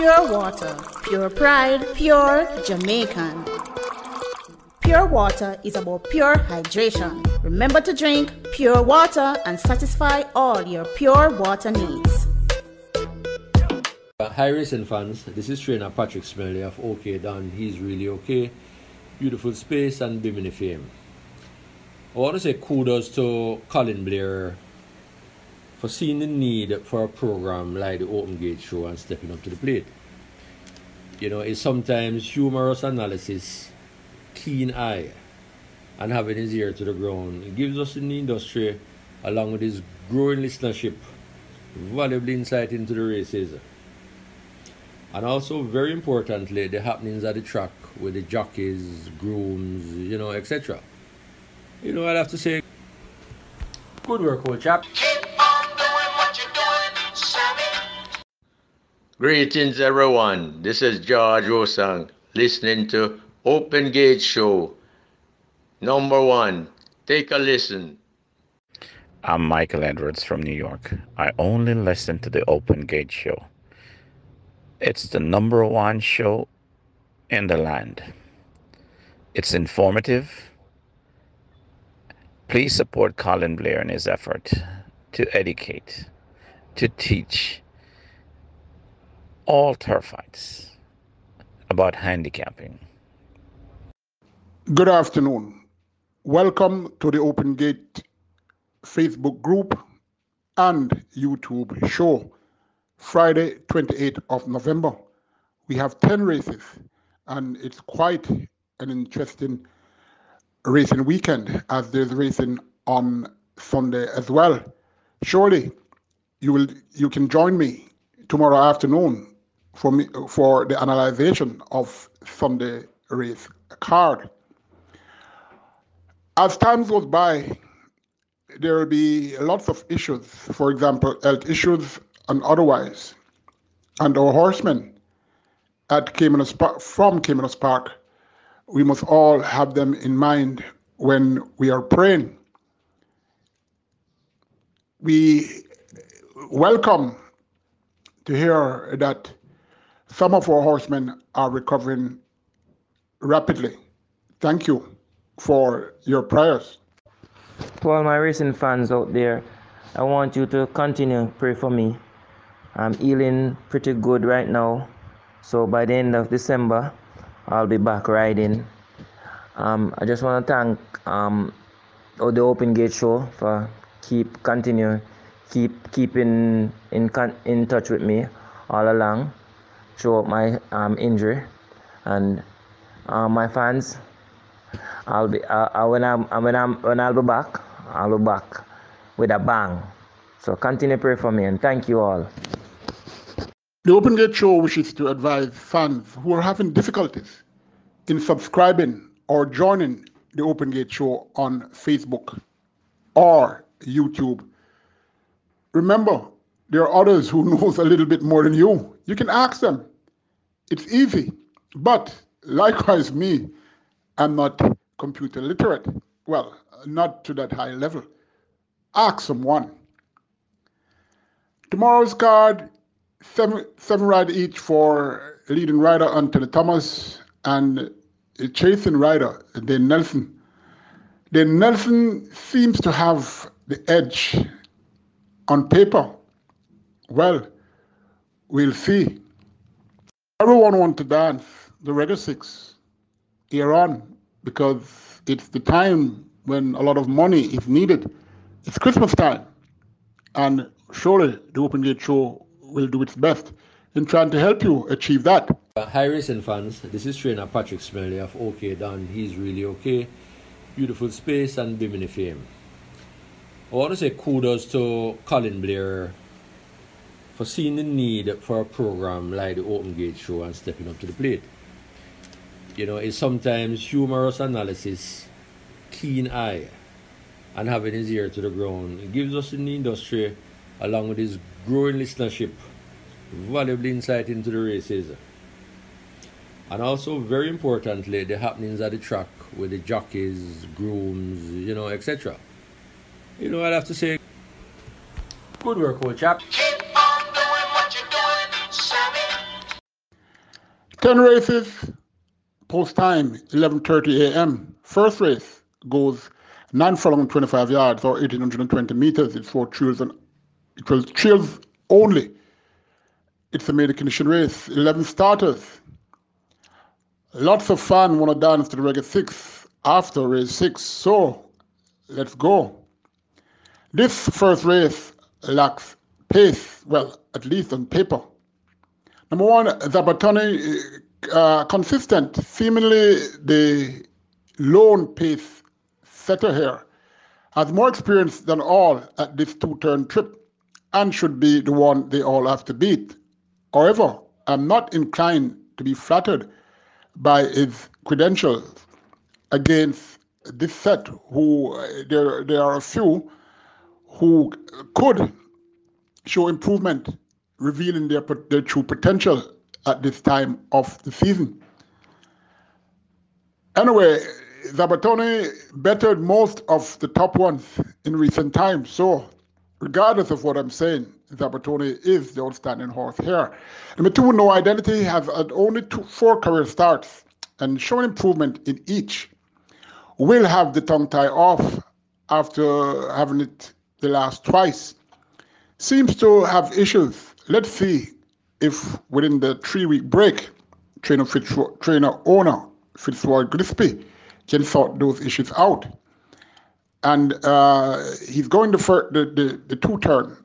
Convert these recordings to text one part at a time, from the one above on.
Pure water, pure pride, pure Jamaican. Pure water is about pure hydration. Remember to drink pure water and satisfy all your pure water needs. Uh, hi racing fans, this is trainer Patrick Smelly of OK Don. He's really okay. Beautiful space and Bimini fame. I want to say kudos to Colin Blair for seeing the need for a program like the Open Gate Show and stepping up to the plate. You know, it's sometimes humorous analysis, keen eye, and having his ear to the ground. It gives us in the industry, along with his growing listenership, valuable insight into the races. And also, very importantly, the happenings at the track with the jockeys, grooms, you know, etc. You know, I'd have to say, good work, old chap. Greetings, everyone. This is George Rosang listening to Open Gate Show. Number one, take a listen. I'm Michael Edwards from New York. I only listen to the Open Gate Show. It's the number one show in the land. It's informative. Please support Colin Blair in his effort to educate, to teach all turfites about handicapping. Good afternoon. Welcome to the Open Gate Facebook group and YouTube show. Friday, 28th of November. We have 10 races, and it's quite an interesting racing weekend as there's racing on Sunday as well. Surely you will you can join me tomorrow afternoon for me for the analyzation of Sunday race card. As time goes by, there will be lots of issues, for example, health issues and otherwise. And our horsemen at Caymanas Park, from Caymanas Park, we must all have them in mind when we are praying. We welcome to hear that some of our horsemen are recovering rapidly. Thank you for your prayers. To all my racing fans out there, I want you to continue pray for me. I'm healing pretty good right now. So by the end of December, I'll be back riding. Um, I just want to thank um, the Open Gate Show for keep continue keep keeping in in touch with me all along throughout my um, injury and uh, my fans. I'll be uh, when I'm when I'm when I'll be back. I'll be back with a bang. So continue pray for me and thank you all. The Open Gate Show wishes to advise fans who are having difficulties in subscribing or joining the Open Gate Show on Facebook or YouTube. Remember, there are others who knows a little bit more than you. You can ask them. It's easy. But likewise me, I'm not computer literate. Well, not to that high level. Ask someone. Tomorrow's card, seven seven each for leading rider Anthony Thomas and chasing rider Dane Nelson. Dane Nelson seems to have the edge on paper. Well, we'll see. Everyone wants to dance the Reggae Six here on because it's the time when a lot of money is needed. It's Christmas time. And surely the Open Gate Show will do its best in trying to help you achieve that. Uh, hi racing fans, this is trainer Patrick Smelly of OK Don. He's really okay. Beautiful space and Bimini fame. I want to say kudos to Colin Blair for seeing the need for a program like the Open Gate Show and stepping up to the plate. You know, it's sometimes humorous analysis, keen eye, and having his ear to the ground. It gives us in the industry, along with his growing listenership, valuable insight into the races. And also, very importantly, the happenings at the track with the jockeys, grooms, you know, etc. You know, I'd have to say, good work, old chap. 10 races, post time 11.30 a.m. First race goes 9 furlong 25 yards or 1820 meters. It's for trails and it was trails only. It's a made condition race. 11 starters. Lots of fun. Want to dance to the reggae six after race six. So let's go. This first race lacks pace. Well, at least on paper. Number one, Zabatoni, uh, consistent, seemingly the lone pace setter here, has more experience than all at this two-turn trip and should be the one they all have to beat. However, I'm not inclined to be flattered by his credentials against this set, who there, there are a few who could show improvement revealing their, their true potential at this time of the season. Anyway, Zabatoni bettered most of the top ones in recent times. So, regardless of what I'm saying, Zabatoni is the outstanding horse here. Number two, No Identity has had only two, four career starts and shown improvement in each. Will have the tongue tie off after having it the last twice. Seems to have issues Let's see if within the three week break, trainer, trainer owner Fitzroy Gillespie can sort those issues out. And uh, he's going the, fir- the, the, the two turn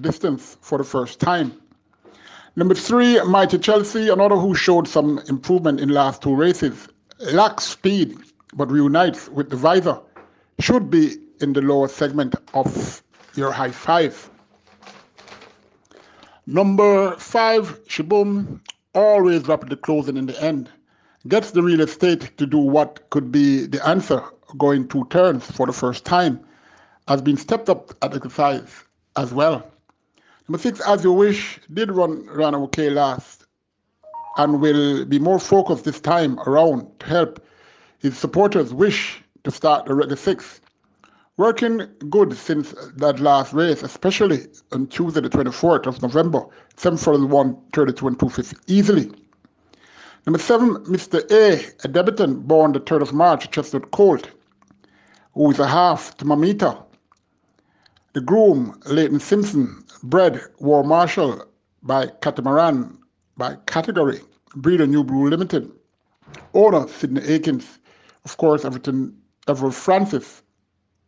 distance for the first time. Number three, Mighty Chelsea, another who showed some improvement in last two races. Lacks speed, but reunites with the visor. Should be in the lower segment of your high five. Number five, Shaboom, always rapidly closing in the end. Gets the real estate to do what could be the answer, going two turns for the first time. Has been stepped up at exercise as well. Number six, As You Wish, did run, run okay last and will be more focused this time around to help his supporters wish to start the, the sixth. Working good since that last race, especially on Tuesday, the 24th of November. 7 for the 1, 32 and 250 easily. Number 7, Mr. A, a debutant born the 3rd of March, Chestnut Colt, who is a half to Mamita. The groom, Leighton Simpson, bred War Marshal by Catamaran by category, breeder New Blue Limited. Owner, Sydney Akins. Of course, Everton, Everett Francis,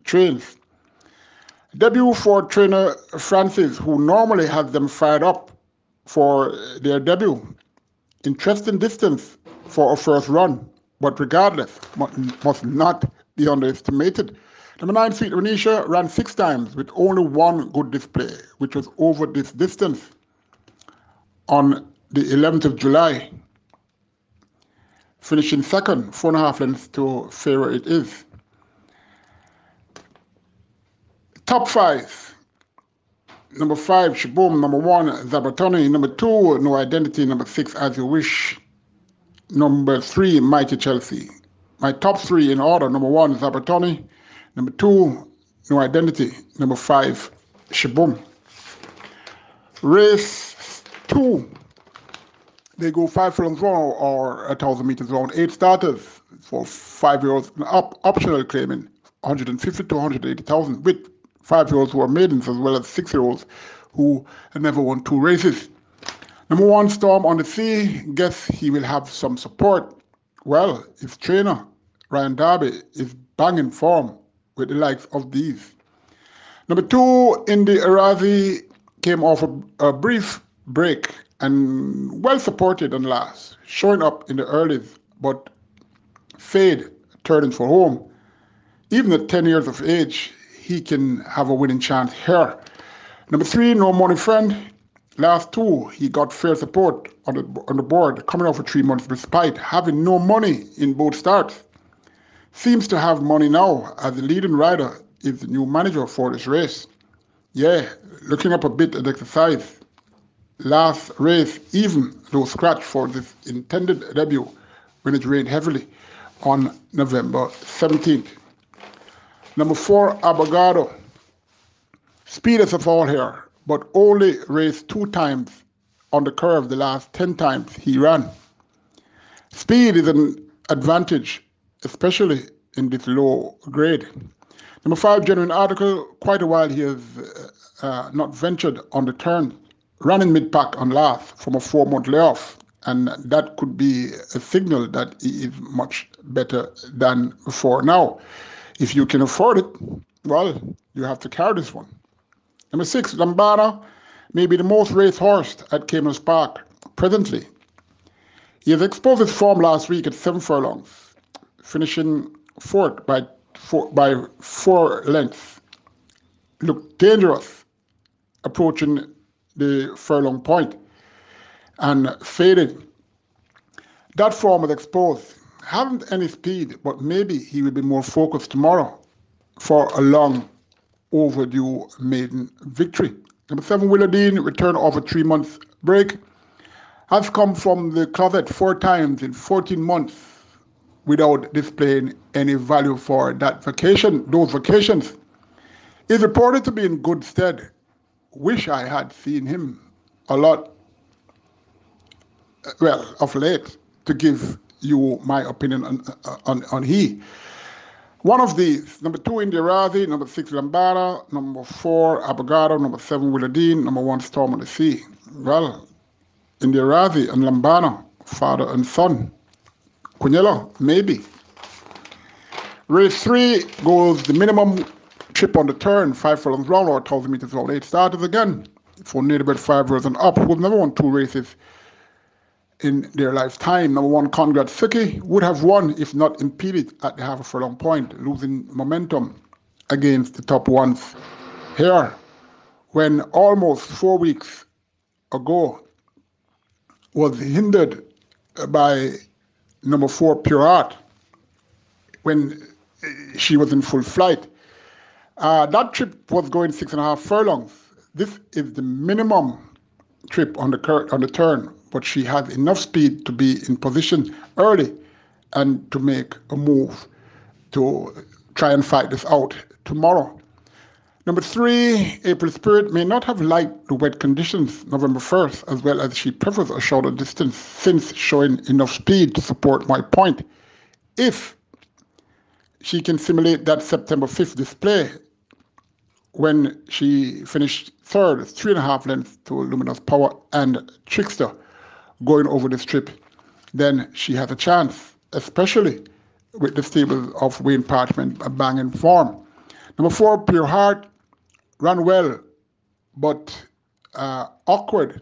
trains. Debut for trainer Francis, who normally has them fired up for their debut. Interesting distance for a first run, but regardless, must not be underestimated. Number nine, Sweet Renisha ran six times with only one good display, which was over this distance on the 11th of July, finishing second, four and a half lengths to Pharaoh it is. Top five. Number five, Shaboom. Number one, Zabatoni. Number two, No Identity. Number six, As You Wish. Number three, Mighty Chelsea. My top three in order. Number one, Zabatoni. Number two, No Identity. Number five, Shaboom. Race two. They go five furlongs round or a thousand meters round. Eight starters for five year olds. Up, optional claiming 150 to 180,000 with five year olds who are maidens as well as six year olds who never won two races. Number one, Storm on the Sea. Guess he will have some support. Well, his trainer, Ryan Darby, is banging form with the likes of these. Number two, Indy Arazi came off a, a brief break and well supported and last, showing up in the earlys, but fade turning for home. Even at 10 years of age, he can have a winning chance here. Number three, no money friend. Last two, he got fair support on the, on the board, coming off for three months despite having no money in both starts. Seems to have money now as the leading rider is the new manager for this race. Yeah, looking up a bit at exercise. Last race, even though scratch for this intended debut when it rained heavily on November 17th. Number four, Abogado. Speedest of all here, but only raced two times on the curve the last 10 times he ran. Speed is an advantage, especially in this low grade. Number five, genuine article. Quite a while he has uh, uh, not ventured on the turn, running mid pack on last from a four month layoff. And that could be a signal that he is much better than before. Now, if you can afford it, well, you have to carry this one. Number six, Lambada may be the most raced horse at Caymanas Park presently. He has exposed his form last week at seven furlongs, finishing fourth by four, by four lengths. Looked dangerous approaching the furlong point and faded. That form was exposed. Haven't any speed, but maybe he will be more focused tomorrow for a long overdue maiden victory. Number seven, Willardine, return of a three month break, has come from the closet four times in 14 months without displaying any value for that vacation, those vacations. Is reported to be in good stead. Wish I had seen him a lot, uh, well, of late, to give you my opinion on, on, on he. One of these, number two, India Razi, number six, Lambada, number four, Abogado, number seven, Willardine, number one, Storm on the Sea. Well, India Razi and Lambada, father and son. Cunello, maybe. Race three goes the minimum trip on the turn, five furlongs round or 1,000 meters round. Eight starters again for nearly about five years and up, who've never won two races in their lifetime. Number one, Conrad Suki would have won if not impeded at the half a furlong point, losing momentum against the top ones here when almost four weeks ago was hindered by number four, Pure Art, when she was in full flight. Uh, that trip was going six and a half furlongs. This is the minimum trip on the cur- on the turn but she had enough speed to be in position early and to make a move to try and fight this out tomorrow. Number three, April Spirit may not have liked the wet conditions November 1st, as well as she prefers a shorter distance since showing enough speed to support my point. If she can simulate that September 5th display when she finished third, three and a half lengths to Luminous Power and Trickster, going over the strip, then she has a chance, especially with the stable of Wayne Parchment a banging form. Number four, Pure Heart ran well, but uh, awkward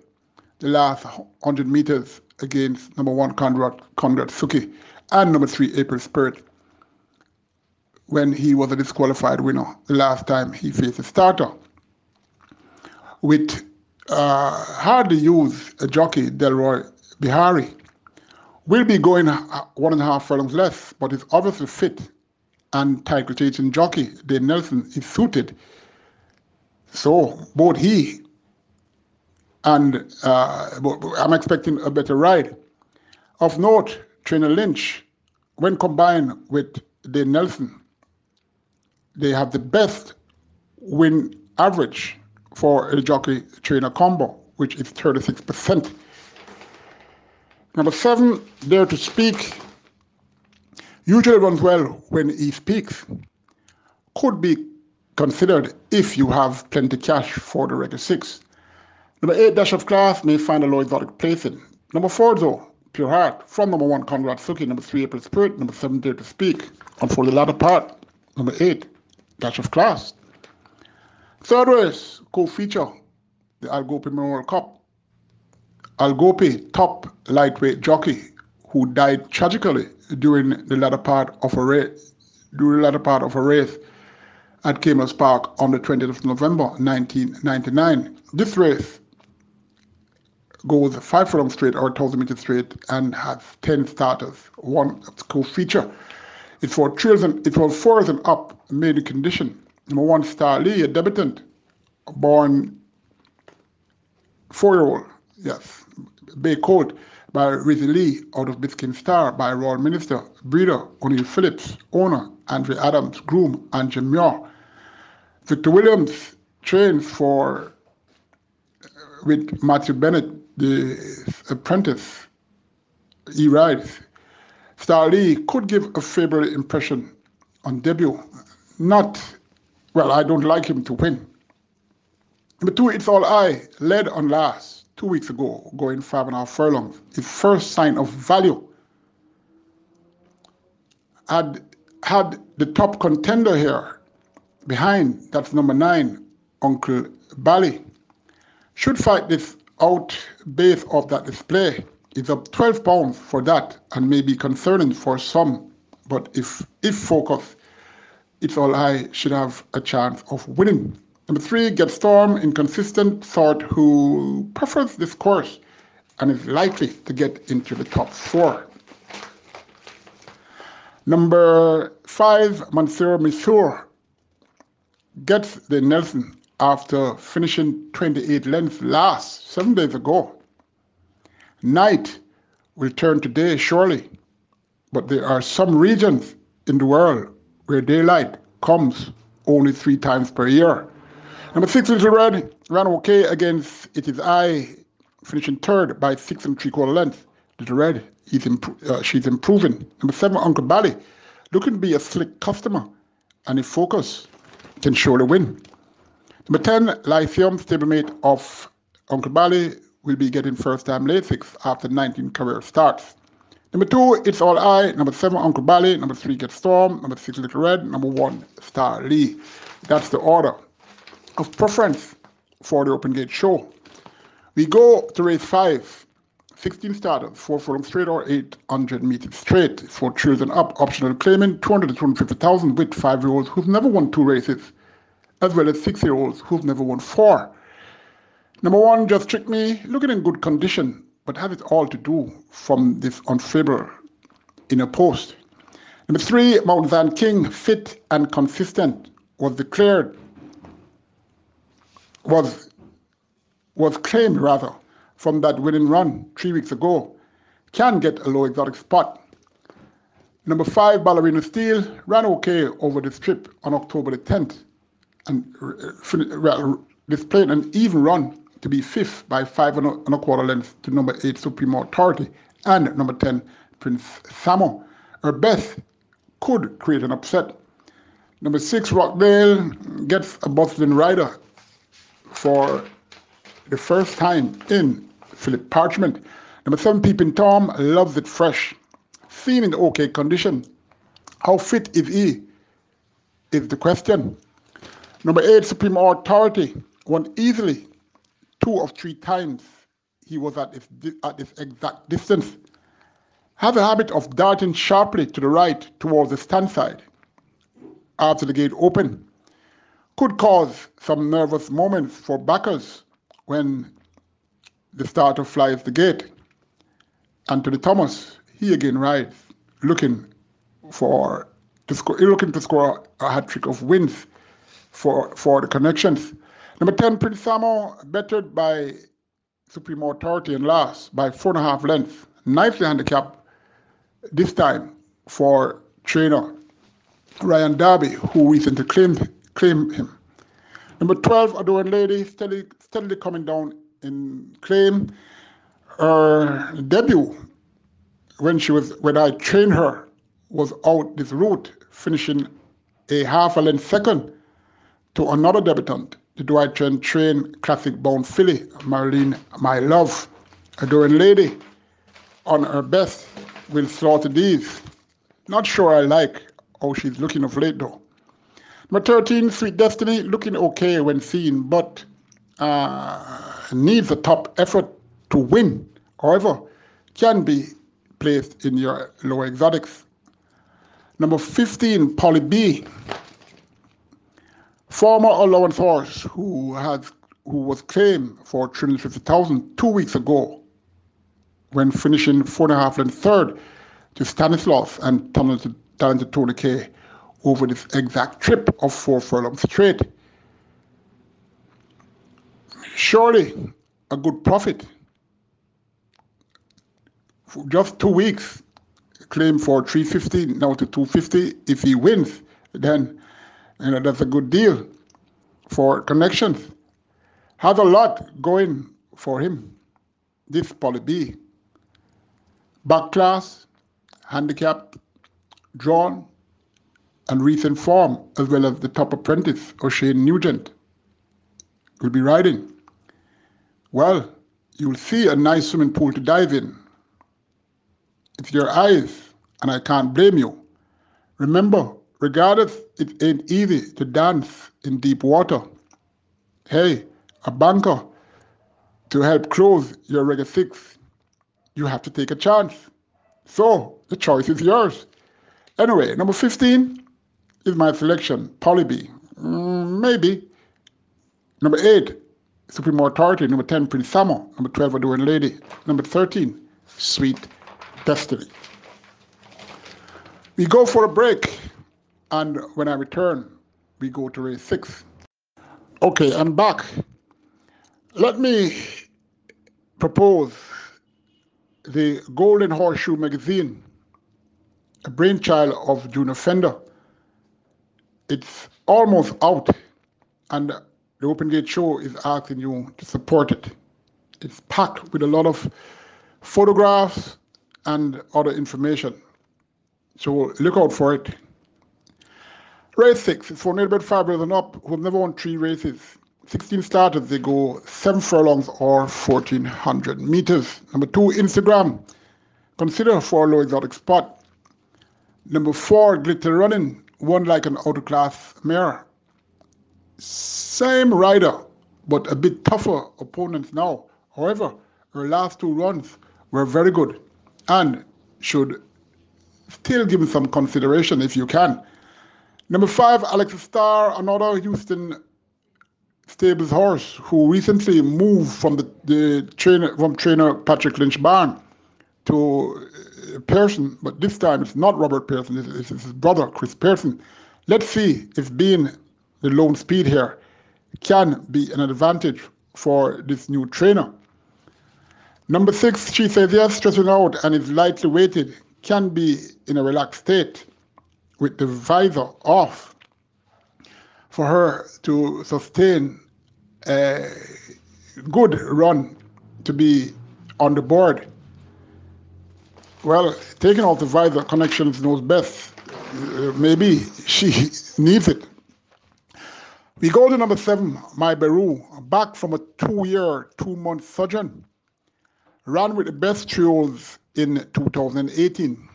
the last 100 meters against number one, Conrad, Conrad Suki, and number three, April Spirit, when he was a disqualified winner the last time he faced a starter. With uh, how hardly use a jockey, Delroy Bihari, will be going one and a half furlongs less, but is obviously fit and title chasing jockey, Dane Nelson, is suited. So both he and uh, I'm expecting a better ride. Of note, Trainer Lynch, when combined with Dane Nelson, they have the best win average for a jockey trainer combo, which is 36%. Number seven, dare to speak. Usually runs well when he speaks. Could be considered if you have plenty cash for the regular six. Number eight, Dash of Class may find a low exotic placing. Number four, though, Pure Heart. From number one, Conrad Suki. Number three, April Spirit. Number seven, Dare to Speak. And for the latter part, number eight, Dash of Class. Third race, co-feature, the Algope Memorial Cup. Algope, top lightweight jockey, who died tragically during the latter part of a race, during the latter part of a race at Caymanas Park on the 20th of November 1999. This race goes five furlong straight or 1,000 meters straight and has 10 starters, one co-feature. It's for trails and it was fours and up, made condition. Number one, Star Lee, a debutant, born four-year-old, yes, Bay Code by Rizzy Lee out of Biscayne Star by Royal Minister, breeder O'Neill Phillips, owner Andre Adams, groom and Jim Muir. Victor Williams trains for uh, with Matthew Bennett the apprentice, he rides. Star Lee could give a favorable impression on debut. Not, well, I don't like him to win. Number two, It's All I, led on last two weeks ago, going five and a half furlongs. The first sign of value. Had, had the top contender here behind, that's number nine, Uncle Bally. Should fight this out base of that display. It's up 12 pounds for that and may be concerning for some. But if if focus, all I should have a chance of winning. Number three, Get Storm, inconsistent sort who prefers this course and is likely to get into the top four. Number five, Monsieur Missour gets the Nelson after finishing 28 lengths last, seven days ago. Night will turn to day, surely, but there are some regions in the world where daylight comes only three times per year. Number six, Little Red, ran okay against It Is I, finishing third by six and three quarter lengths. Little Red, he's imp- uh, she's improving. Number seven, Uncle Bally, looking to be a slick customer, and if focus, can surely win. Number 10, Lyceum, stablemate of Uncle Bally, will be getting first time Lasix after 19 career starts. Number two, It's All I. Number seven, Uncle Bally. Number three, Get Storm. Number six, Little Red. Number one, Star Lee. That's the order of preference for the Open Gate show. We go to race five. 16 starters, four furlong straight or 800 meters straight. For children up, optional claiming 200 to 250,000 with five year olds who've never won two races as well as six year olds who've never won four. Number one, Just Trick Me, looking in good condition, but have it all to do from this unfavorable inner post. Number three, Mount Zion King, fit and consistent, was declared, was, was claimed rather, from that winning run three weeks ago, can get a low exotic spot. Number five, Ballerina Steel, ran okay over this trip on October the 10th and uh, displayed an even run to be fifth by five and a, quarter lengths to number eight Supreme Authority and number 10 Prince Samo. Her best could create an upset. Number six Rockdale gets a Boston rider for the first time in Philip Parchment. Number seven Peeping Tom loves it fresh, seen in okay condition. How fit is he? Is the question. Number eight, Supreme Authority won easily two or three times he was at this, at this exact distance. Have a habit of darting sharply to the right towards the stand side after the gate open. Could cause some nervous moments for backers when the starter flies the gate. Anthony Thomas, he again rides, looking for to score, looking to score a hat trick of wins for, for the connections. Number 10, Prince Samo, bettered by Supreme Authority and last by four and a half lengths. Nicely handicapped this time for trainer Ryan Darby, who recently claimed, claimed him. Number 12, Adoring Lady, steadily, steadily coming down in claim. Her debut, when she was when I trained her, was out this route, finishing a half a length second to another debutant, the Dwight Trent Train Classic Bound filly, Marlene My Love, adoring lady, on her best will slaughter these. Not sure I like how she's looking of late though. Number 13, Sweet Destiny, looking okay when seen, but uh, needs a top effort to win. However, can be placed in your lower exotics. Number 15, Polly B, Former allowance horse who had who was claimed for 350,000 two weeks ago when finishing four and a half and third to Stanislaus and talented, talented Tony K over this exact trip of four furlongs straight. Surely a good profit. For just two weeks, claim for 350 now to 250. If he wins, then you know, that's a good deal for connections. Has a lot going for him. this Polly B. Back class, handicapped, drawn, and recent form, as well as the top apprentice, O'Shane Nugent, will be riding. Well, you'll see a nice swimming pool to dive in. It's your eyes, and I can't blame you. Remember, regardless, it ain't easy to dance in deep water. Hey, a banker, to help close your Reggae 6, you have to take a chance. So, the choice is yours. Anyway, number 15 is my selection, Polly B. Mm, maybe. Number 8, Supreme Authority. Number 10, Prince Samo. Number 12, Adoring Lady. Number 13, Sweet Destiny. We go for a break, and when I return, we go to race 6. Okay, I'm back. Let me propose the Golden Horseshoe magazine, a brainchild of Juno Fender. It's almost out, and the Open Gate Show is asking you to support it. It's packed with a lot of photographs and other information. So look out for it. Race six is for Nailbird Fibers and up who've never won three races 16 starters, they go seven furlongs or 1400 meters. Number two, Instagram. Consider for a low exotic spot. Number four, Glitter Running. One like an class mare. Same rider, but a bit tougher opponents now. However, her last two runs were very good and should still give some consideration if you can. Number five, Alex Star, another Houston Stables horse who recently moved from the, the trainer from trainer Patrick Lynch Barn to uh, Pearson, but this time it's not Robert Pearson, it's, it's his brother Chris Pearson. Let's see if being the lone speed here can be an advantage for this new trainer. Number six, she says yes, stressing out and is lightly weighted, can be in a relaxed state with the visor off for her to sustain a good run to be on the board. Well, taking out the visor connections knows best. Uh, maybe she needs it. We go to number seven, My Beru, back from a two-year, two-month sojourn. Ran with the best trios in 2018.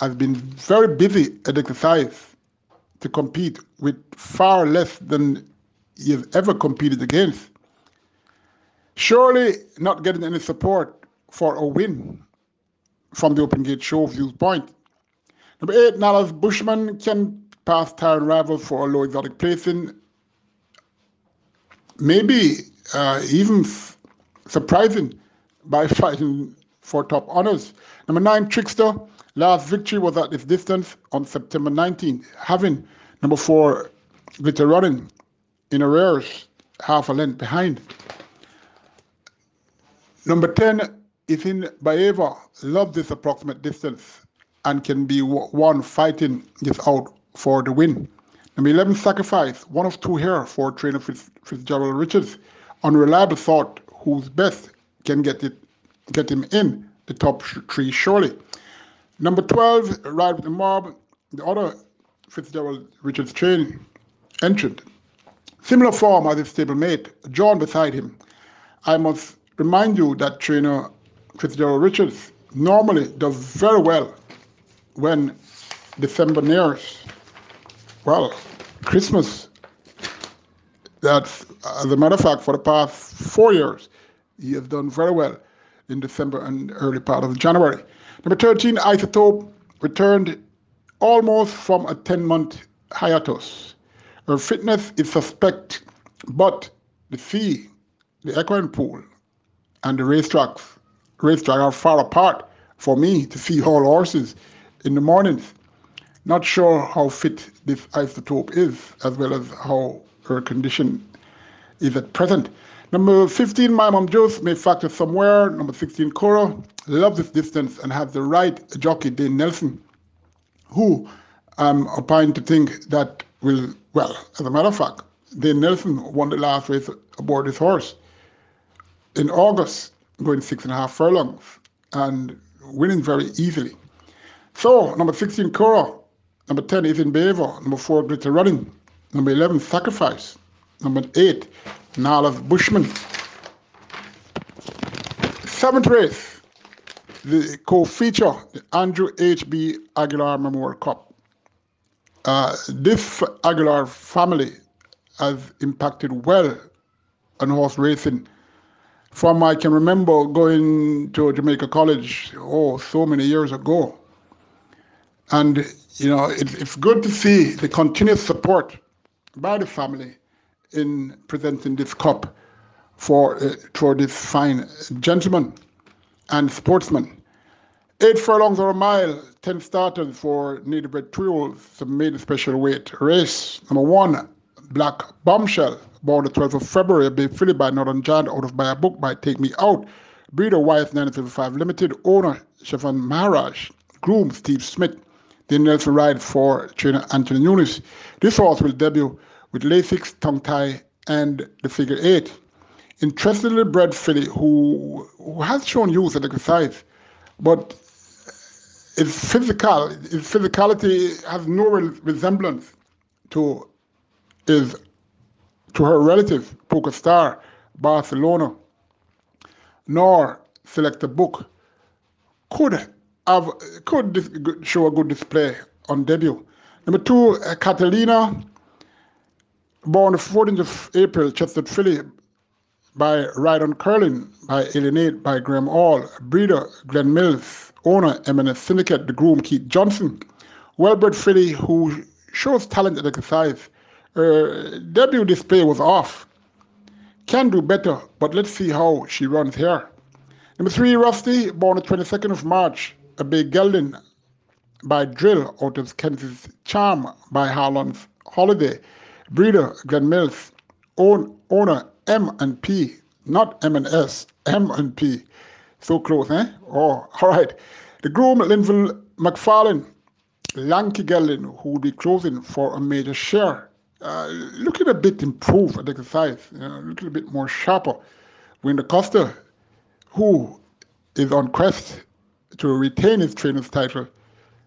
Has been very busy at exercise to compete with far less than he has ever competed against. Surely not getting any support for a win from the Open Gate Show viewpoint. Number eight, Nalas Bushman can pass Tyron Rival for a low exotic placing. Maybe uh, even surprising by fighting for top honors. Number nine, Trickster. Last victory was at this distance on September 19, having number four, Glitter Running in arrears, half a length behind. Number 10 is in Baeva, love this approximate distance and can be one fighting this out for the win. Number 11, Sacrifice, one of two here for trainer Fitz, Fitzgerald Richards, unreliable thought who's best can get it, get him in the top three surely. Number 12, Ride with the Mob, the other Fitzgerald Richards train entered. Similar form as his stablemate, John beside him. I must remind you that trainer Fitzgerald Richards normally does very well when December nears. Well, Christmas, that's, as a matter of fact, for the past four years, he has done very well in December and early part of January. Number 13, Isotope returned almost from a 10 month hiatus. Her fitness is suspect, but the sea, the equine pool, and the racetracks, racetrack are far apart for me to see all horses in the mornings. Not sure how fit this isotope is, as well as how her condition is at present. Number 15, my mom Juice may factor somewhere. Number 16, Cora loves this distance and have the right jockey, Dane Nelson, who I'm opined to think that will, well, as a matter of fact, Dane Nelson won the last race aboard his horse in August going six and a half furlongs and winning very easily. So, number 16, Cora. Number 10, Ethan Beaver. Number 4, Glitter Running. Number 11, Sacrifice. Number 8, Nala's Bushman. Seventh race, the co-feature, the Andrew H.B. Aguilar Memorial Cup. Uh, this Aguilar family has impacted well on horse racing from I can remember going to Jamaica College, oh, so many years ago. And, you know, it, it's good to see the continuous support by the family in presenting this cup for, uh, for this fine gentleman and sportsman. Eight furlongs or a mile, 10 starters for native bred trios, made a special weight race. Number one, Black Bombshell, born the 12th of February, Bay Philly by Northern Giant, out of by a book by Take Me Out. Breeder Wyeth 955 Limited, owner Shefan Maharaj, groom Steve Smith. The Nelson ride for trainer Anthony Nunes. This horse will debut with Lasix, tongue tie, and the figure eight. Interestingly bred filly who, who has shown use at exercise, but its physical, its physicality has no resemblance to is to her relative, Poker Star, Barcelona, nor Select a Book, could have could show a good display on debut. Number two, Catalina, born the 14th of April, Chester, Philly, by Rydon Curlin, by Alienate, by Graham Hall, breeder Glenn Mills, owner M&S Syndicate, the groom Keith Johnson, well-bred filly who shows talent at exercise, uh, debut display was off. Can do better, but let's see how she runs here. Number three, Rusty, born the 22nd of March, a big gelding by Drill out of Kansas Charm by Harlan's Holiday. Breeder Glenn Mills, own, owner M and P, not M and S, M and P. So close, eh? Oh, all right. The groom Linville McFarlane, lanky gelding who will be closing for a major share uh, looking a bit improved at the exercise, you know, a little bit more sharper. Wayne DaCosta, who is on quest to retain his trainer's title,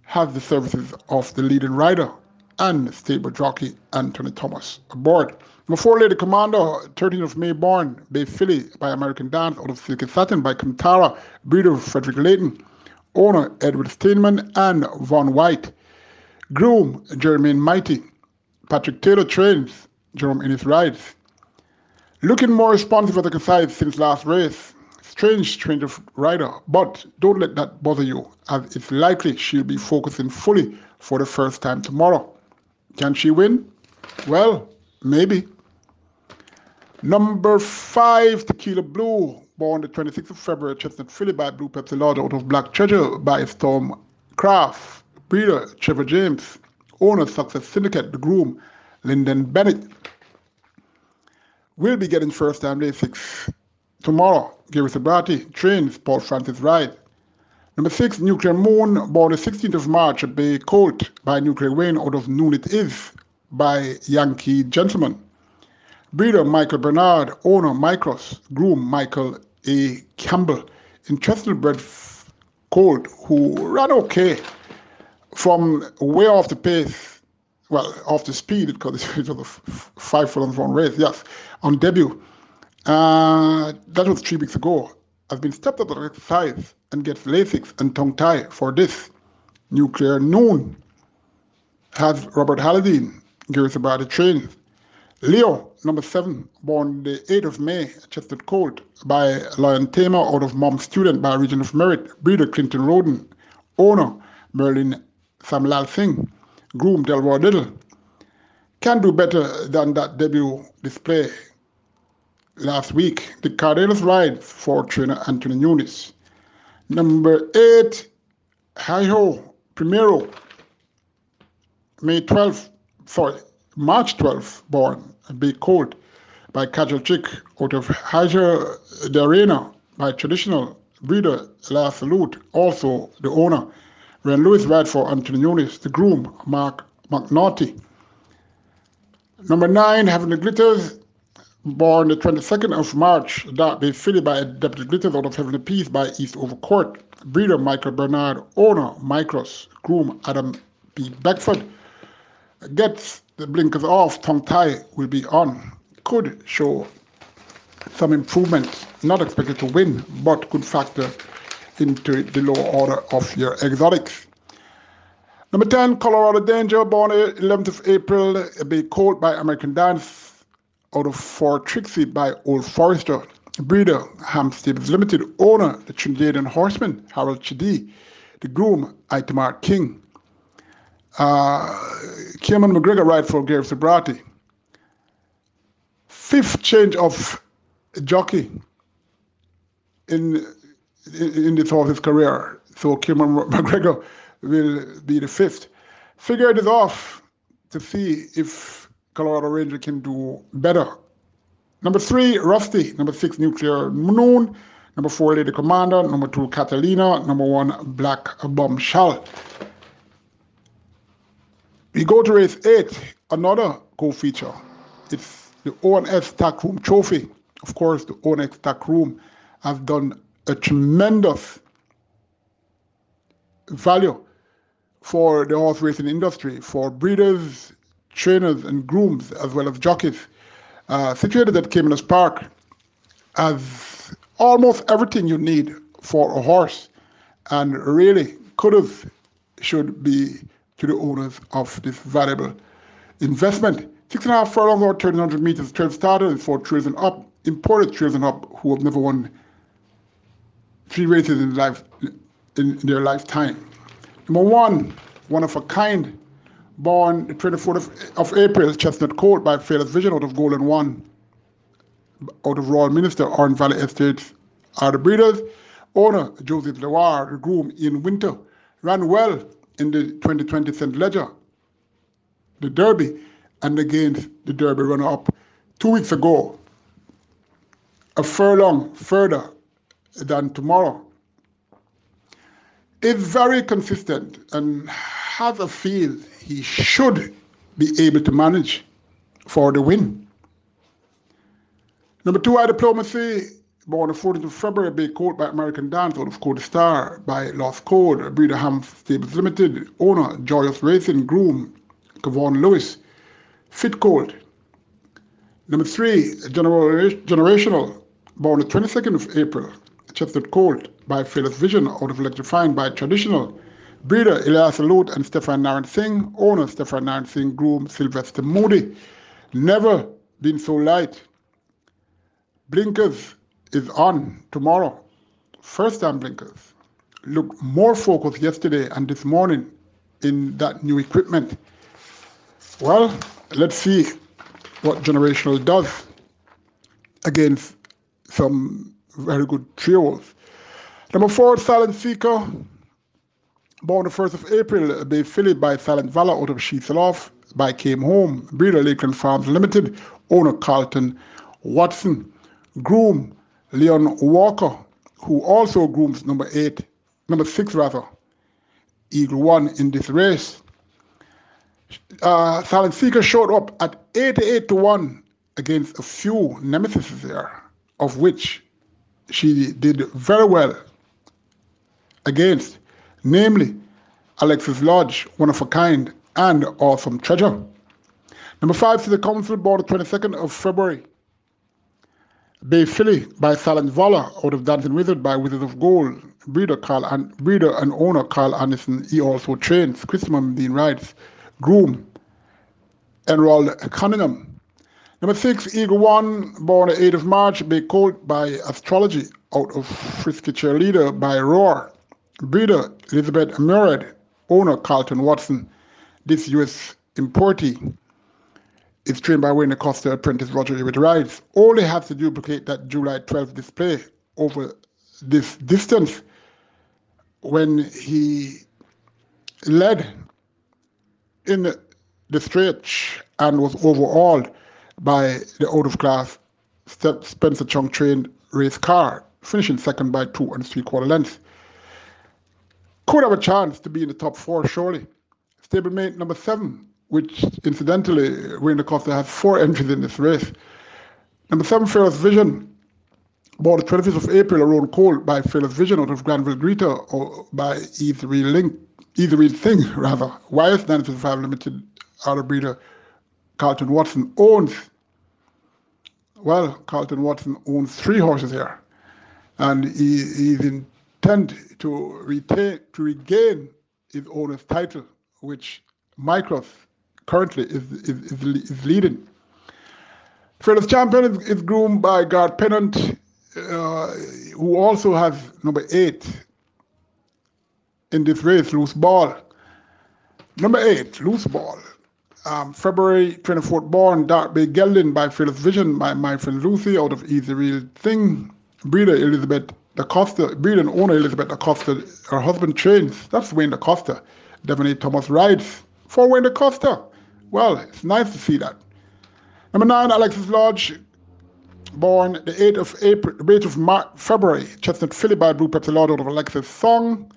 has the services of the leading rider and stable jockey Anthony Thomas aboard. Number four, Lady Commander, 13th of May born, Bay Philly by American Dance, out of Silky Satin by Kantara, breeder Frederick Layton, owner Edward Steinman and Von White, groom Jermaine Mighty, Patrick Taylor trains Jerome Ennis rides. Looking more responsive at the side since last race. Strange change of rider, but don't let that bother you, as it's likely she'll be focusing fully for the first time tomorrow. Can she win? Well, maybe. Number five, Tequila Blue, born the 26th of February, Chestnut Philly by Blue Pepsi Lord out of Black Treasure by Storm Craft. Breeder, Trevor James owner Success Syndicate, the groom, Lyndon Bennett, We'll be getting first time Lasix tomorrow. Gary Subratie trains Paul Francis Ride. Number six, Nuclear Moon, born the 16th of March Bay Colt by Nuclear Wayne out of Noon It Is by Yankee Gentleman. Breeder Michael Bernard, owner Micros, groom Michael A. Campbell. Interesting bred colt who ran okay from way off the pace, well, off the speed, because it was a five furlong one race, yes, on debut. Uh, that was three weeks ago. I've been stepped up to exercise and gets Lasix and tongue tie for this. Nuclear Noon has Robert Halladine, Gary about the train. Leo, number seven, born the 8th of May, Chester Cold, by Lion Tamer out of Mom Student by Region of Merit, breeder Clinton Roden, owner Merlin Samlal Singh, groom Delroy Little, can do better than that debut display last week. The Cardinals ride for trainer Anthony Nunes. Number eight, Hi Ho Primero, May 12th, sorry, March 12th, born, a big colt by Casual Chick out of Haja de Arena by traditional breeder La Salute, also the owner when Louis ride for Anthony Nunes, the groom, Mark McNaughty. Number nine, Having the Glitters born the 22nd of March, that be filly by Deputy Glitters out of Heavenly Peace by Eastover Court. Breeder Michael Bernard, owner Micros, groom Adam P. Beckford. Gets the blinkers off, tongue tie will be on. Could show some improvement, not expected to win, but could factor into the lower order of your exotics. Number 10, Colorado Danger, born 11th of April, be called by American Dance out of Fort Trixie by Old Forester. Breeder, Ham Limited. Owner, the Trinidadian Horseman, Harold Chidi. The groom, Itamar King. Uh, McGregor ride for Gary Subratie. Fifth change of jockey in in, this horse's career. So Kierman McGregor will be the fifth. Figure it off to see if Colorado Ranger can do better. Number three, Rusty. Number six, Nuclear Moon. Number four, Lady Commander. Number two, Catalina. Number one, Black Bombshell. We go to race eight, another co-feature. It's the ONS Tack Room Trophy. Of course, the ONS Tack Room has done a tremendous value for the horse racing industry, for breeders, trainers and grooms as well as jockeys, uh, situated at Caymanas Park, has almost everything you need for a horse, and really could have, should be to the owners of this valuable investment. Six and a half furlongs or 1300 meters, 12 starters for trails and up, imported trails and up who have never won three races in, life, in their lifetime. Number one, one of a kind born the 24th of, of April, Chestnut Court by Fearless Vision out of Golden One, out of Royal Minister, Orange Valley Estates are the breeders. Owner Joseph Lewar, the groom in winter, ran well in the 2020 St. Leger, the Derby, and against the Derby runner up two weeks ago. A furlong further than tomorrow. It's very consistent and has a feel he should be able to manage for the win. Number two, our diplomacy, born on the 14th of February, be called by American Dance out of Code Star by Lost Code, Breeder Ham Stables Limited, owner Joyous Racing, groom Kevon Lewis, Fit Cold. Number three, generational, born the 22nd of April, Chestnut Colt by Fearless Vision out of Electrifying by Traditional, Breeder Elias Lut and Stefan Naran Singh, owner Stefan Naran Singh, groom Sylvester Moody. Never been so light. Blinkers is on tomorrow. First time blinkers. Look more focused yesterday and this morning in that new equipment. Well, let's see what Generational does against some very good trios. Number four, Silent Seeker born the 1st of April, Bay Philly by Silent Valor out of Sheetsaloff by Came Home, breeder Lakeland Farms Limited, owner Carlton Watson, groom Leon Walker, who also grooms number eight, number six rather, Eagle One in this race. Uh, Silent Seeker showed up at 88 to 1 against a few nemesis there, of which she did very well against namely Alexis Lodge, One of a Kind, and Awesome Treasure. Number five to the council board, the 22nd of February. Bay Philly by Silent Valor out of Dancing Wizard by Wizards of Gold. Breeder Carl and breeder and owner Carl Anderson. He also trains. Christmas Dean rides. Groom Enrolled Cunningham. Number six, Eagle One, born the 8th of March, Bay Colt by Astrology out of Frisky Cheerleader by Roar. Breeder Elizabeth Murad, owner Carlton Watson. This U.S. importee is trained by Wayne DaCosta apprentice Roger Hewitt Rides. All they have to duplicate that July 12th display over this distance when he led in the stretch and was overawed by the out of class Spencer Chung trained race car, finishing second by two and three quarter lengths could have a chance to be in the top four, surely. Stablemate number seven, which incidentally, Wayne DaCosta has four entries in this race, Number seven, Fearless Vision. Born the 25th of April a around Cole by Fearless Vision out of Granville Greeter or by Easy Link, Easy Real Thing rather. YS 955 Limited out of breeder Carlton Watson owns. Well, Carlton Watson owns three horses here, and he, he's intent to retain to regain his owner's title, which Micros currently is, is, is, is leading. Fearless Champion is, is groomed by Guard Pennant, uh, who also has number eight in this race, Loose Ball. Number eight, Loose Ball. Um, February 24th born, Dark Bay Gelding by Fearless Vision by my friend Lucy out of Easy Real Thing. Breeder Elizabeth DaCosta, breeder and owner Elizabeth DaCosta, her husband trains. That's Wayne DaCosta. Devon A. Thomas rides for Wayne DaCosta. Well, it's nice to see that. Number nine, Alexis Lodge, born the 8th of April, the 8th of Mar- February, Chestnut Filly by Blue Pepsi Lord out of Alexis Song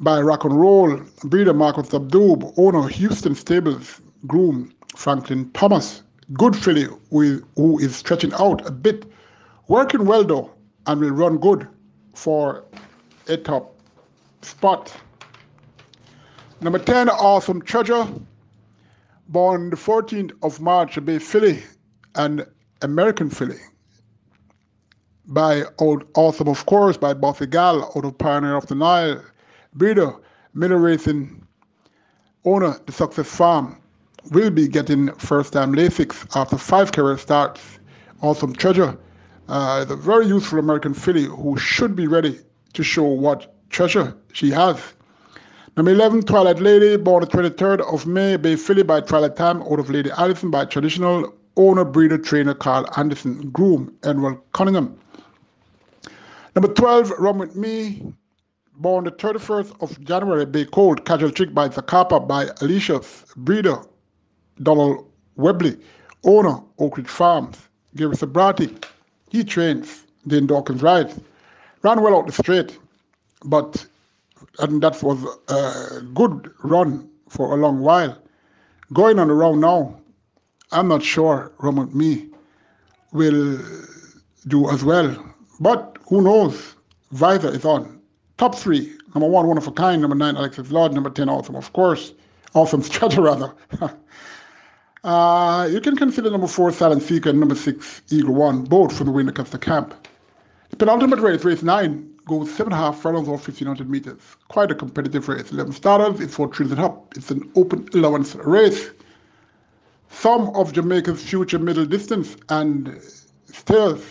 by Rock and Roll, breeder Marcus Abdoob, owner Houston Stables, groom Franklin Thomas. Good filly who is stretching out a bit, working well though, and will run good for a top spot. Number 10, Awesome Treasure, born the 14th of March, Bay filly and American filly by Old Awesome, of course, by Bossy Gal out of Pioneer of the Nile. Breeder, Miller Racing owner, the Success Farm, will be getting first-time Lasix after five career starts. Awesome Treasure, uh, the very useful American filly who should be ready to show what treasure she has. Number 11, Twilight Lady, born the 23rd of May, Bay Filly by Twilight Time, out of Lady Allison by traditional owner, breeder, trainer Carl Anderson, groom Edward Cunningham. Number 12, Run With Me, born the 31st of January, Bay Cold, Casual Trick by Zacapa by Alicia's breeder, Donald Webley, owner, Oak Ridge Farms, Gary Subratie. He trains, Dane Dawkins rides. Ran well out the straight, but and that was a good run for a long while. Going on the round now, I'm not sure With Me will do as well. But who knows? Visor is on. Top three. Number one, one of a kind. Number nine, Alexis Lord. Number 10, Awesome, of course. Awesome Strategy, rather. uh, you can consider number four, Silent Seeker, and number six, Eagle One, both from the Wayne DaCosta camp. The penultimate race, race nine, goes seven and a half furlongs or 1500 meters. Quite a competitive race. 11 starters, it's four Trinity Hop. It's an open allowance race. Some of Jamaica's future middle distance and stairs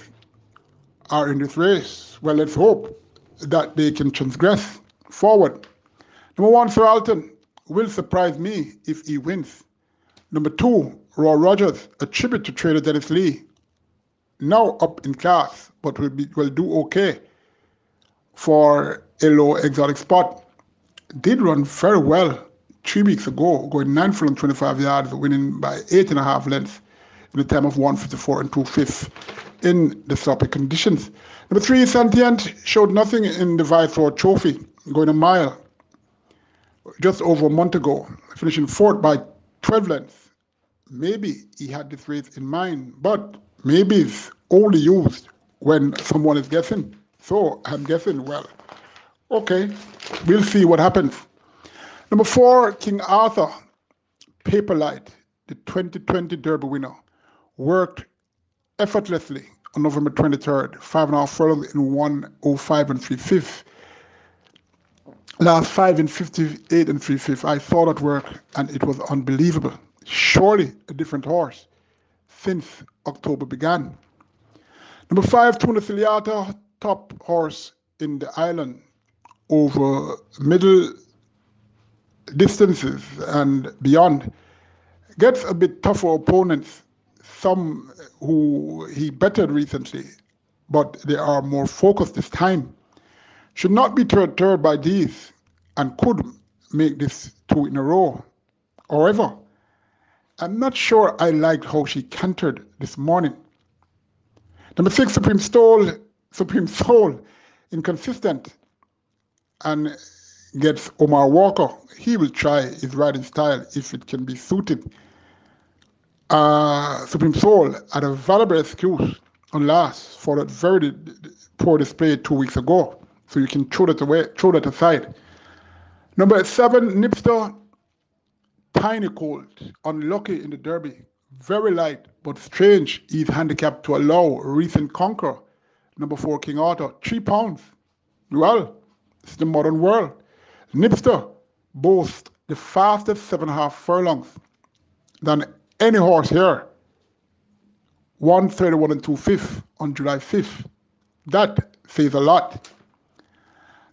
are in this race. Well, let's hope that they can transgress forward. Number one, Sir Alton will surprise me if he wins. Number two, Raw Rogers, a tribute to trader Dennis Lee, now up in class, but will be will do okay for a low exotic spot. Did run very well three weeks ago, going nine and 25 yards, winning by eight and a half lengths in a time of 154 and two fifths in the sloppy conditions. Number three, Santient showed nothing in the Viceroy Trophy, going a mile just over a month ago, finishing fourth by 12 lengths. Maybe he had this race in mind, but maybe it's only used when someone is guessing. So I'm guessing, well, okay, we'll see what happens. Number four, King Arthur, Paperlight, the 2020 Derby winner, worked effortlessly on November 23rd, five and a half furlongs in 105 and 3 fifths. Last five in 58 and 3 fifths. I saw that work and it was unbelievable. Surely a different horse since October began. Number five, Tuna Ciliata, top horse in the island over middle distances and beyond. Gets a bit tougher opponents, some who he bettered recently, but they are more focused this time. Should not be deterred by these and could make this two in a row. However, I'm not sure I liked how she cantered this morning. Number six, Supreme Soul, Supreme Soul, inconsistent and gets Omar Walker. He will try his riding style if it can be suited. uh, Supreme Soul had a valuable excuse on last for that very poor display two weeks ago. So you can throw that away, throw that aside. Number seven, Nipster, tiny colt, unlucky in the Derby, very light but strange. He's handicapped to allow recent conquer. Number four, King Arthur, three pounds. Well, it's the modern world. Nipster boasts the fastest seven and a half furlongs than any horse here. 131 and 2 fifths on July 5th. That says a lot.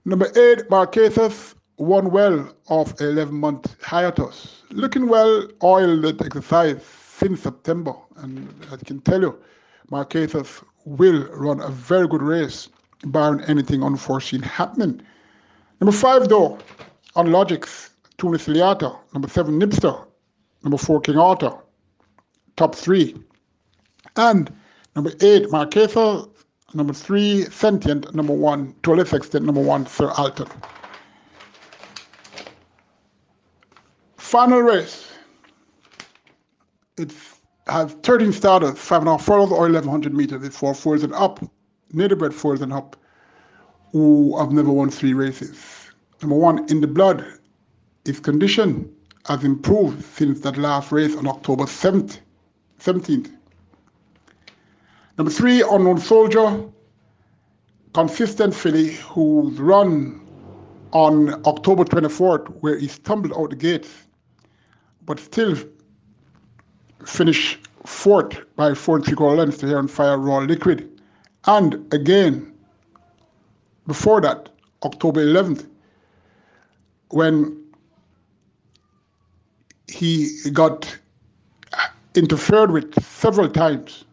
Number eight, Marquesas won well of 11 month hiatus. Looking well oiled exercise since September. And I can tell you, Marquesas will run a very good race, barring anything unforeseen happening. Number five, though, on Logics, Tunis Liata. Number seven, Nipster. Number four, King Arthur. Top three. And number eight, Marquesa. Number three, Sentient. Number one, to a lesser extent, number one, Sir Alton. Final race. It has 13 starters, five and a half furlongs or 1100 meters. It's for fours and up, native fours and up, who have never won three races. Number one, in the blood, his condition has improved since that last race on October 7th, 17th. Number three, Unknown Soldier, consistent filly who's run on October 24th, where he stumbled out the gates, but still finish fourth by four and three quarter lengths to here on Fire Raw Liquid. And again, before that, October 11th, when he got interfered with several times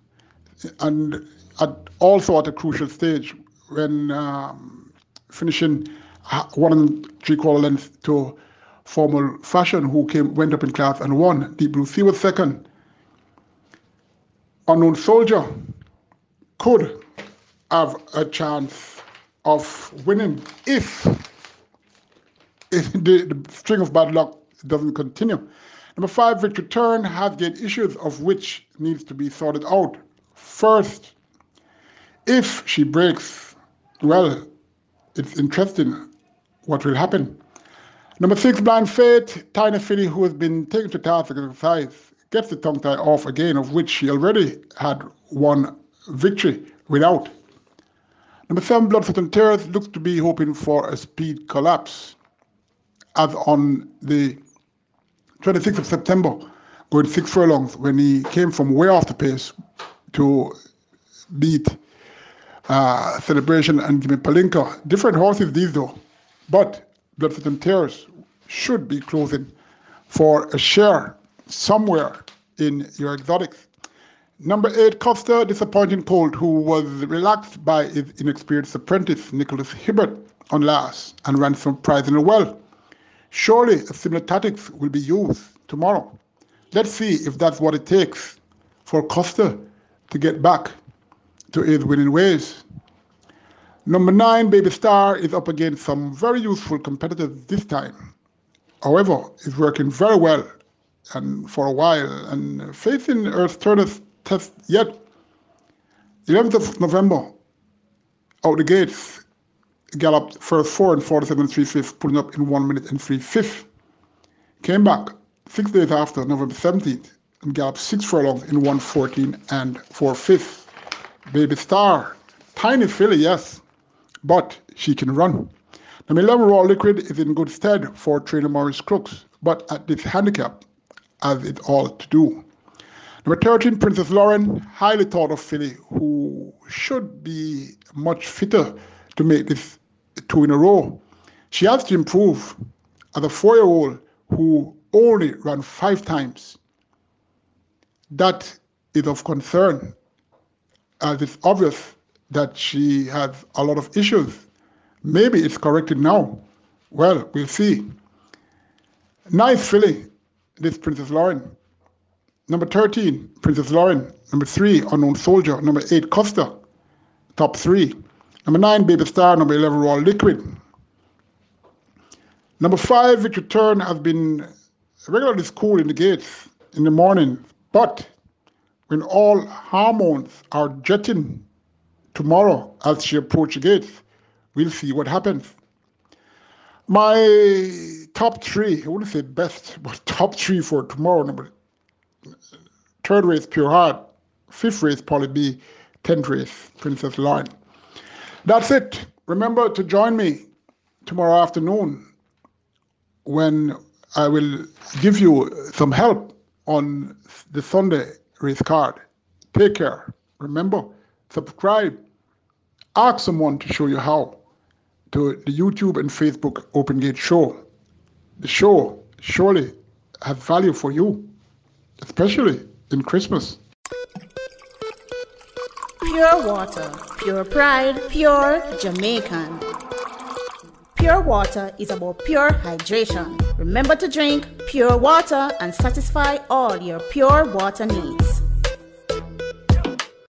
and at, also at a crucial stage when um, finishing one and three quarter lengths to formal fashion who came went up in class and won. Deep Blue Sea was second. Unknown Soldier could have a chance of winning if, if the, the string of bad luck doesn't continue. Number five, Victory Turn has gained issues of which needs to be sorted out. First, if she breaks, well, it's interesting what will happen. Number six, Blind Fate, Tiny Filly, who has been taken to task exercise, gets the tongue tie off again, of which she already had one victory without. Number seven, Blood, Sweat and Tears, looks to be hoping for a speed collapse, as on the 26th of September, going six furlongs, when he came from way off the pace to beat uh, Celebration and Jimmy Palinka. Different horses these though, but Blood, and Tears should be closing for a share somewhere in your exotics. Number eight, Costa, disappointing colt, who was relaxed by his inexperienced apprentice, Nicholas Hibbert, on last and ran surprisingly well. Surely a similar tactics will be used tomorrow. Let's see if that's what it takes for Costa to get back to his winning ways. Number nine, Baby Star, is up against some very useful competitors this time. However, is working very well and for a while and facing Earth Turner's test yet. 11th of November, out the gates, galloped first four and 47 3 fifths, putting up in one minute and three fifths. Came back six days after, November 17th, and galloped six furlongs in 114 and four fifths. Baby Star, tiny filly, yes, but she can run. Number 11 Raw Liquid is in good stead for trainer Maurice Crooks, but at this handicap, as it all to do. Number 13, Princess Lauren, highly thought of filly, who should be much fitter to make this two in a row. She has to improve as a four year old who only ran five times. That is of concern, as it's obvious that she has a lot of issues. Maybe it's corrected now. Well, we'll see. Nice filly, this Princess Lauren. Number 13, Princess Lauren. Number 3, Unknown Soldier. Number 8, Costa. Top 3. Number 9, Baby Star. Number 11, Raw Liquid. Number 5, Victor Turn has been regularly school in the gates in the morning, but when all hormones are jetting tomorrow as she approaches gates. We'll see what happens. My top three, I wouldn't say best, but top three for tomorrow. Number third race, Pure Heart. Fifth race, probably be 10th race, Princess Line. That's it. Remember to join me tomorrow afternoon when I will give you some help on the Sunday race card. Take care. Remember, subscribe. Ask someone to show you how to the YouTube and Facebook Open Gate show. The show surely have value for you, especially in Christmas. Pure water, pure pride, pure Jamaican. Pure water is about pure hydration. Remember to drink pure water and satisfy all your pure water needs.